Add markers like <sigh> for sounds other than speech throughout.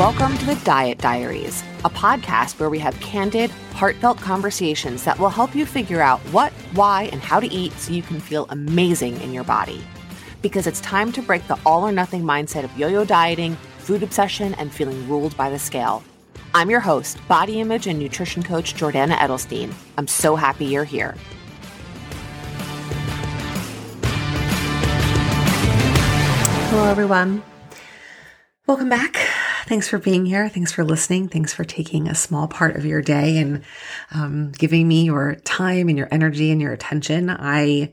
Welcome to the Diet Diaries, a podcast where we have candid, heartfelt conversations that will help you figure out what, why, and how to eat so you can feel amazing in your body. Because it's time to break the all or nothing mindset of yo yo dieting, food obsession, and feeling ruled by the scale. I'm your host, body image and nutrition coach Jordana Edelstein. I'm so happy you're here. Hello, everyone. Welcome back. Thanks for being here. Thanks for listening. Thanks for taking a small part of your day and um, giving me your time and your energy and your attention. I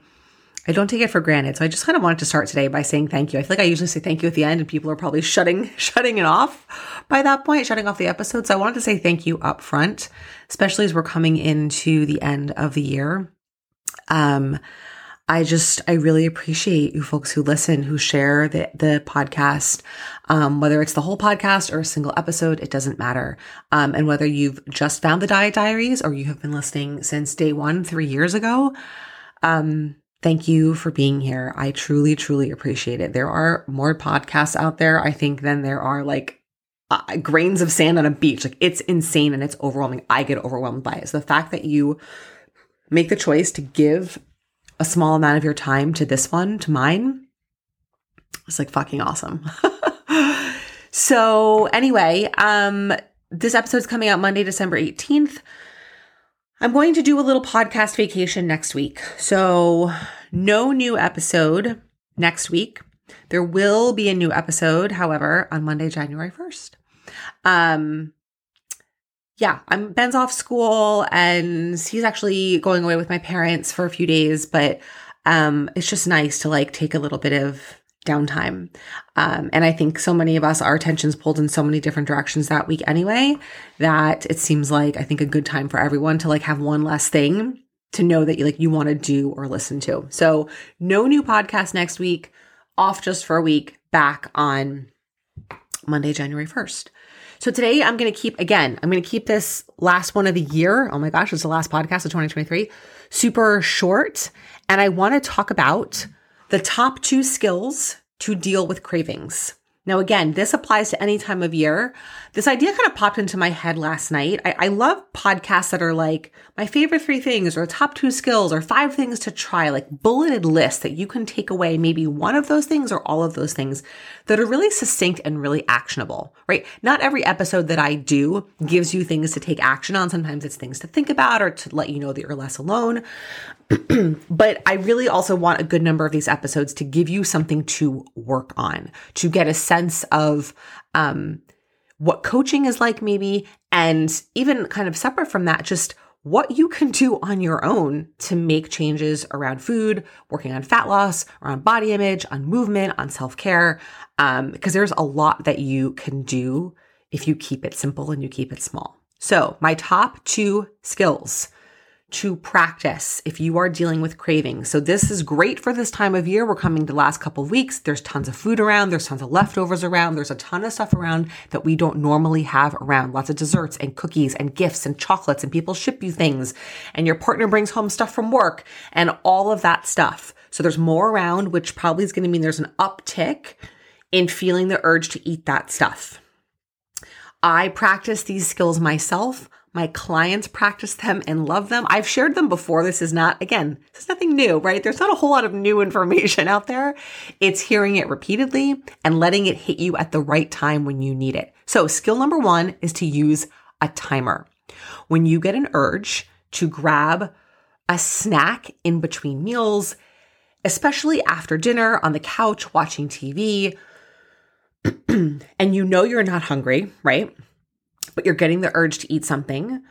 I don't take it for granted. So I just kind of wanted to start today by saying thank you. I feel like I usually say thank you at the end and people are probably shutting <laughs> shutting it off by that point, shutting off the episode. So I wanted to say thank you up front, especially as we're coming into the end of the year. Um I just, I really appreciate you folks who listen, who share the, the podcast, um, whether it's the whole podcast or a single episode, it doesn't matter. Um, and whether you've just found the Diet Diaries or you have been listening since day one, three years ago, um, thank you for being here. I truly, truly appreciate it. There are more podcasts out there, I think, than there are like uh, grains of sand on a beach. Like it's insane and it's overwhelming. I get overwhelmed by it. So the fact that you make the choice to give a small amount of your time to this one, to mine, it's like fucking awesome. <laughs> so anyway, um, this episode's coming out Monday, December 18th. I'm going to do a little podcast vacation next week. So no new episode next week. There will be a new episode, however, on Monday, January 1st. Um, yeah, I'm Ben's off school and he's actually going away with my parents for a few days, but um it's just nice to like take a little bit of downtime. Um and I think so many of us our attention's pulled in so many different directions that week anyway that it seems like I think a good time for everyone to like have one less thing to know that you like you want to do or listen to. So, no new podcast next week, off just for a week, back on Monday, January 1st. So today I'm going to keep, again, I'm going to keep this last one of the year. Oh my gosh, it's the last podcast of 2023, super short. And I want to talk about the top two skills to deal with cravings. Now, again, this applies to any time of year. This idea kind of popped into my head last night. I, I, love podcasts that are like my favorite three things or top two skills or five things to try, like bulleted lists that you can take away maybe one of those things or all of those things that are really succinct and really actionable, right? Not every episode that I do gives you things to take action on. Sometimes it's things to think about or to let you know that you're less alone. <clears throat> but I really also want a good number of these episodes to give you something to work on, to get a sense of um, what coaching is like, maybe, and even kind of separate from that, just what you can do on your own to make changes around food, working on fat loss, around body image, on movement, on self care, um, because there's a lot that you can do if you keep it simple and you keep it small. So, my top two skills to practice if you are dealing with cravings. So this is great for this time of year. We're coming the last couple weeks. There's tons of food around. There's tons of leftovers around. There's a ton of stuff around that we don't normally have around. Lots of desserts and cookies and gifts and chocolates and people ship you things and your partner brings home stuff from work and all of that stuff. So there's more around, which probably is going to mean there's an uptick in feeling the urge to eat that stuff. I practice these skills myself. My clients practice them and love them. I've shared them before. This is not, again, this is nothing new, right? There's not a whole lot of new <laughs> information out there. It's hearing it repeatedly and letting it hit you at the right time when you need it. So skill number one is to use a timer. When you get an urge to grab a snack in between meals, especially after dinner on the couch watching TV, <clears throat> and you know you're not hungry, right? But you're getting the urge to eat something,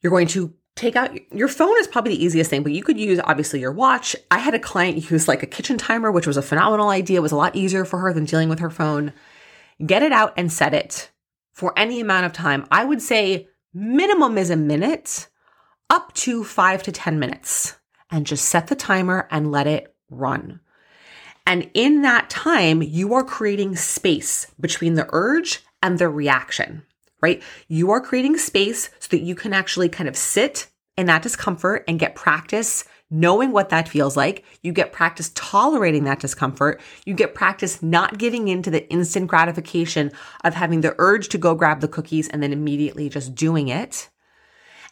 you're going to take out your phone is probably the easiest thing, but you could use obviously your watch. I had a client use like a kitchen timer, which was a phenomenal idea. It was a lot easier for her than dealing with her phone. Get it out and set it for any amount of time. I would say minimum is a minute, up to five to 10 minutes, and just set the timer and let it run. And in that time, you are creating space between the urge and the reaction right? You are creating space so that you can actually kind of sit in that discomfort and get practice knowing what that feels like. You get practice tolerating that discomfort. You get practice not giving in to the instant gratification of having the urge to go grab the cookies and then immediately just doing it.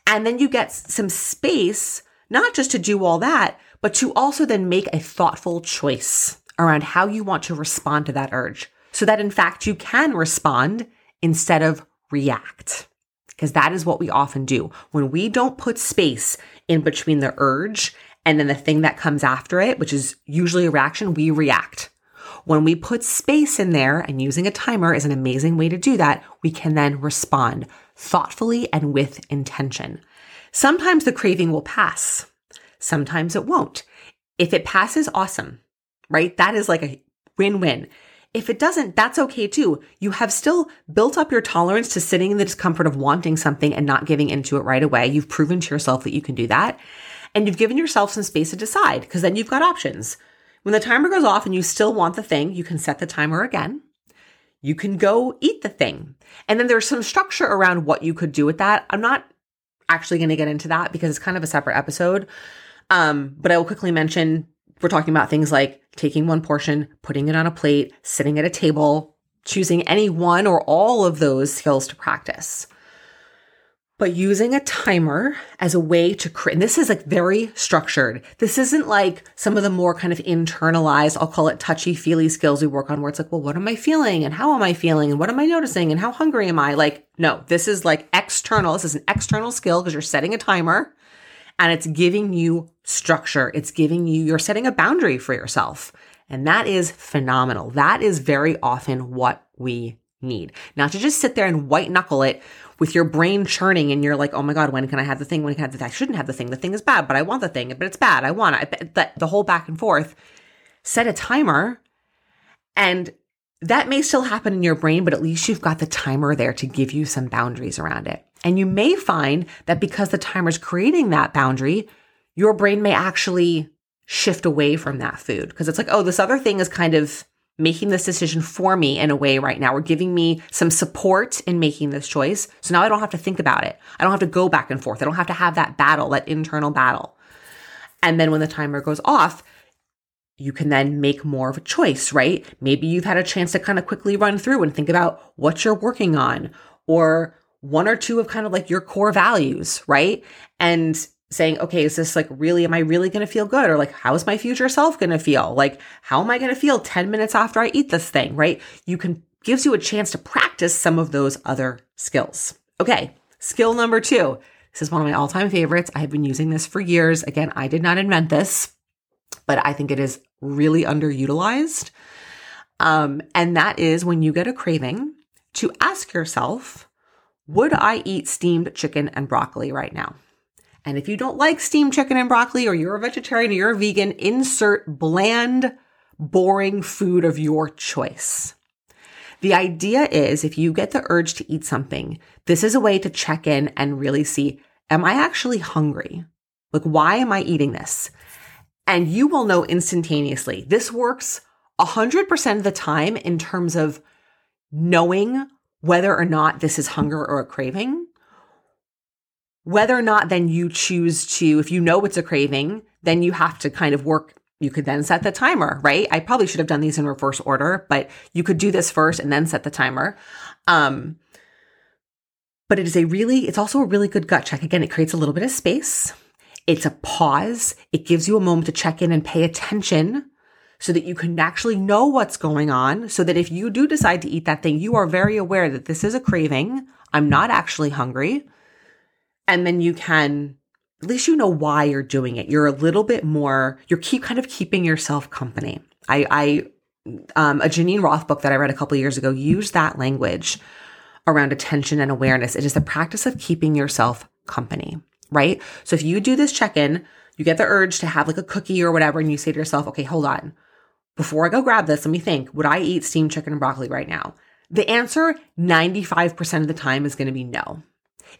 And then you get some space, not just to do all that, but to also then make a thoughtful choice around how you want to respond to that urge so that in fact you can respond instead of react. Because that is what we often do. When we don't put space in between the urge and then the thing that comes after it, which is usually a reaction, we react. When we put space in there and using a timer is an amazing way to do that, we can then respond thoughtfully and with intention. Sometimes the craving will pass. Sometimes it won't. If it passes, awesome, right? That is like a win win. If it doesn't, that's okay too. You have still built up your tolerance to sitting in the discomfort of wanting something and not giving into it right away. You've proven to yourself that you can do that. And you've given yourself some space to decide because then you've got options. When the timer goes off and you still want the thing, you can set the timer again. You can go eat the thing. And then there's some structure around what you could do with that. I'm not actually going to get into that because it's kind of a separate episode. Um, but I will quickly mention we're talking about things like taking one portion, putting it on a plate, sitting at a table, choosing any one or all of those skills to practice. But using a timer as a way to create, and this is like very structured. This isn't like some of the more kind of internalized, I'll call it touchy feely skills we work on where it's like, well, what am I feeling? And how am I feeling? And what am I noticing? And how hungry am I? Like, no, this is like external. This is an external skill because you're setting a timer and it's giving you structure. It's giving you, you're setting a boundary for yourself. And that is phenomenal. That is very often what we need. Not to just sit there and white knuckle it with your brain churning and you're like, oh my God, when can I have the thing? When can I have the thing? I shouldn't have the thing. The thing is bad, but I want the thing, but it's bad. I want it. The, the whole back and forth. Set a timer and that may still happen in your brain, but at least you've got the timer there to give you some boundaries around it. And you may find that because the timer's creating that boundary, your brain may actually shift away from that food because it's like, oh, this other thing is kind of making this decision for me in a way right now, or giving me some support in making this choice. So now I don't have to think about it. I don't have to go back and forth. I don't have to have that battle, that internal battle. And then when the timer goes off, you can then make more of a choice, right? Maybe you've had a chance to kind of quickly run through and think about what you're working on or one or two of kind of like your core values, right? And saying, okay, is this like really, am I really going to feel good? Or like, how is my future self going to feel? Like, how am I going to feel 10 minutes after I eat this thing, right? You can, gives you a chance to practice some of those other skills. Okay. Skill number two. This is one of my all time favorites. I have been using this for years. Again, I did not invent this, but I think it is really underutilized. Um, and that is when you get a craving to ask yourself, would I eat steamed chicken and broccoli right now? And if you don't like steamed chicken and broccoli, or you're a vegetarian or you're a vegan, insert bland, boring food of your choice. The idea is if you get the urge to eat something, this is a way to check in and really see, am I actually hungry? Like, why am I eating this? And you will know instantaneously. This works 100% of the time in terms of knowing whether or not this is hunger or a craving. Whether or not then you choose to, if you know it's a craving, then you have to kind of work. You could then set the timer, right? I probably should have done these in reverse order, but you could do this first and then set the timer. Um, but it is a really, it's also a really good gut check. Again, it creates a little bit of space. It's a pause. It gives you a moment to check in and pay attention so that you can actually know what's going on. So that if you do decide to eat that thing, you are very aware that this is a craving. I'm not actually hungry. And then you can, at least you know why you're doing it. You're a little bit more, you're keep kind of keeping yourself company. I, I, um, a Geneen Roth book that I read a couple years ago used that language around attention and awareness. It is the practice of keeping yourself company right? So if you do this check in, you get the urge to have like a cookie or whatever, and you say to yourself, okay, hold on. Before I go grab this, let me think, would I eat steamed chicken and broccoli right now? The answer 95% of the time is going to be no.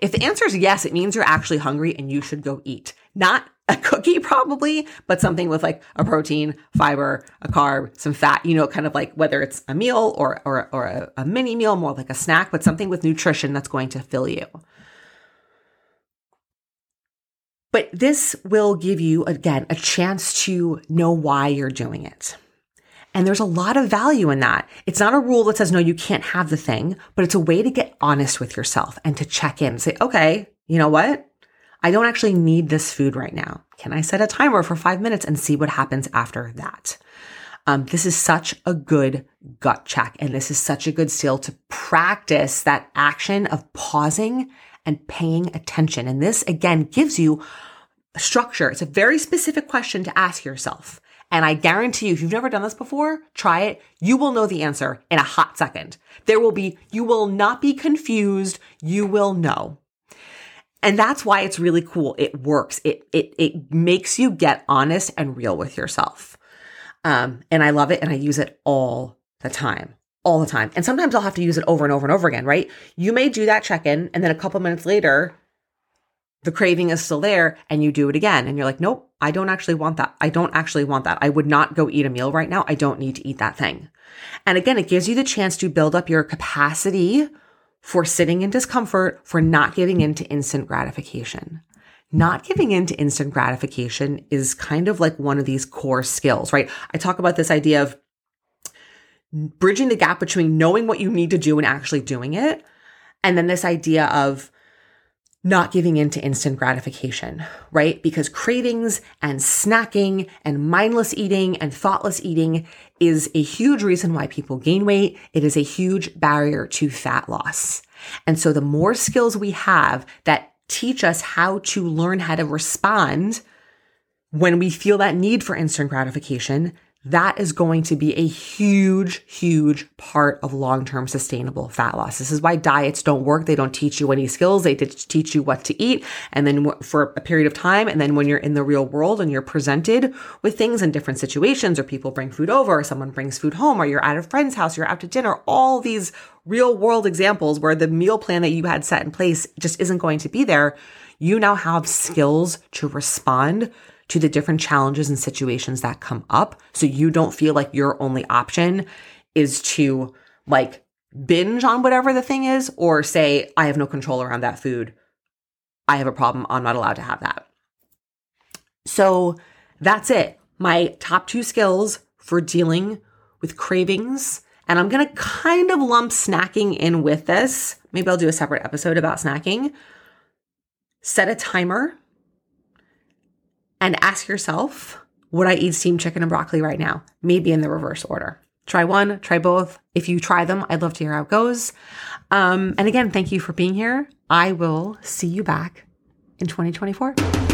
If the answer is yes, it means you're actually hungry and you should go eat. Not a cookie, probably, but something with like a protein, fiber, a carb, some fat, you know, kind of like whether it's a meal or, or, or a, a mini meal, more like a snack, but something with nutrition that's going to fill you. But this will give you, again, a chance to know why you're doing it. And there's a lot of value in that. It's not a rule that says, no, you can't have the thing, but it's a way to get honest with yourself and to check in say, okay, you know what? I don't actually need this food right now. Can I set a timer for five minutes and see what happens after that? Um, this is such a good gut check. And this is such a good skill to practice that action of pausing and paying attention. And this again gives you structure. It's a very specific question to ask yourself. And I guarantee you, if you've never done this before, try it. You will know the answer in a hot second. There will be, you will not be confused. You will know. And that's why it's really cool. It works. It, it, it makes you get honest and real with yourself. Um, and I love it and I use it all the time, all the time. And sometimes I'll have to use it over and over and over again, right? You may do that check in and then a couple minutes later, the craving is still there and you do it again. And you're like, nope, I don't actually want that. I don't actually want that. I would not go eat a meal right now. I don't need to eat that thing. And again, it gives you the chance to build up your capacity for sitting in discomfort, for not giving in to instant gratification. Not giving in to instant gratification is kind of like one of these core skills, right? I talk about this idea of bridging the gap between knowing what you need to do and actually doing it. And then this idea of not giving in to instant gratification, right? Because cravings and snacking and mindless eating and thoughtless eating is a huge reason why people gain weight. It is a huge barrier to fat loss. And so the more skills we have that teach us how to learn how to respond when we feel that need for instant gratification, that is going to be a huge, huge part of long term sustainable fat loss. This is why diets don't work. They don't teach you any skills. They teach you what to eat. And then for a period of time. And then when you're in the real world and you're presented with things in different situations, or people bring food over, or someone brings food home, or you're at a friend's house, you're out to dinner, all these real world examples where the meal plan that you had set in place just isn't going to be there. You now have skills to respond to the different challenges and situations that come up. So you don't feel like your only option is to like binge on whatever the thing is or say, I have no control around that food. I have a problem. I'm not allowed to have that. So that's it. My top two skills for dealing with cravings. And I'm going to kind of lump snacking in with this. Maybe I'll do a separate episode about snacking. Set a timer and ask yourself, would I eat steamed chicken and broccoli right now? Maybe in the reverse order. Try one, try both. If you try them, I'd love to hear how it goes. Um, and again, thank you for being here. I will see you back in 2024.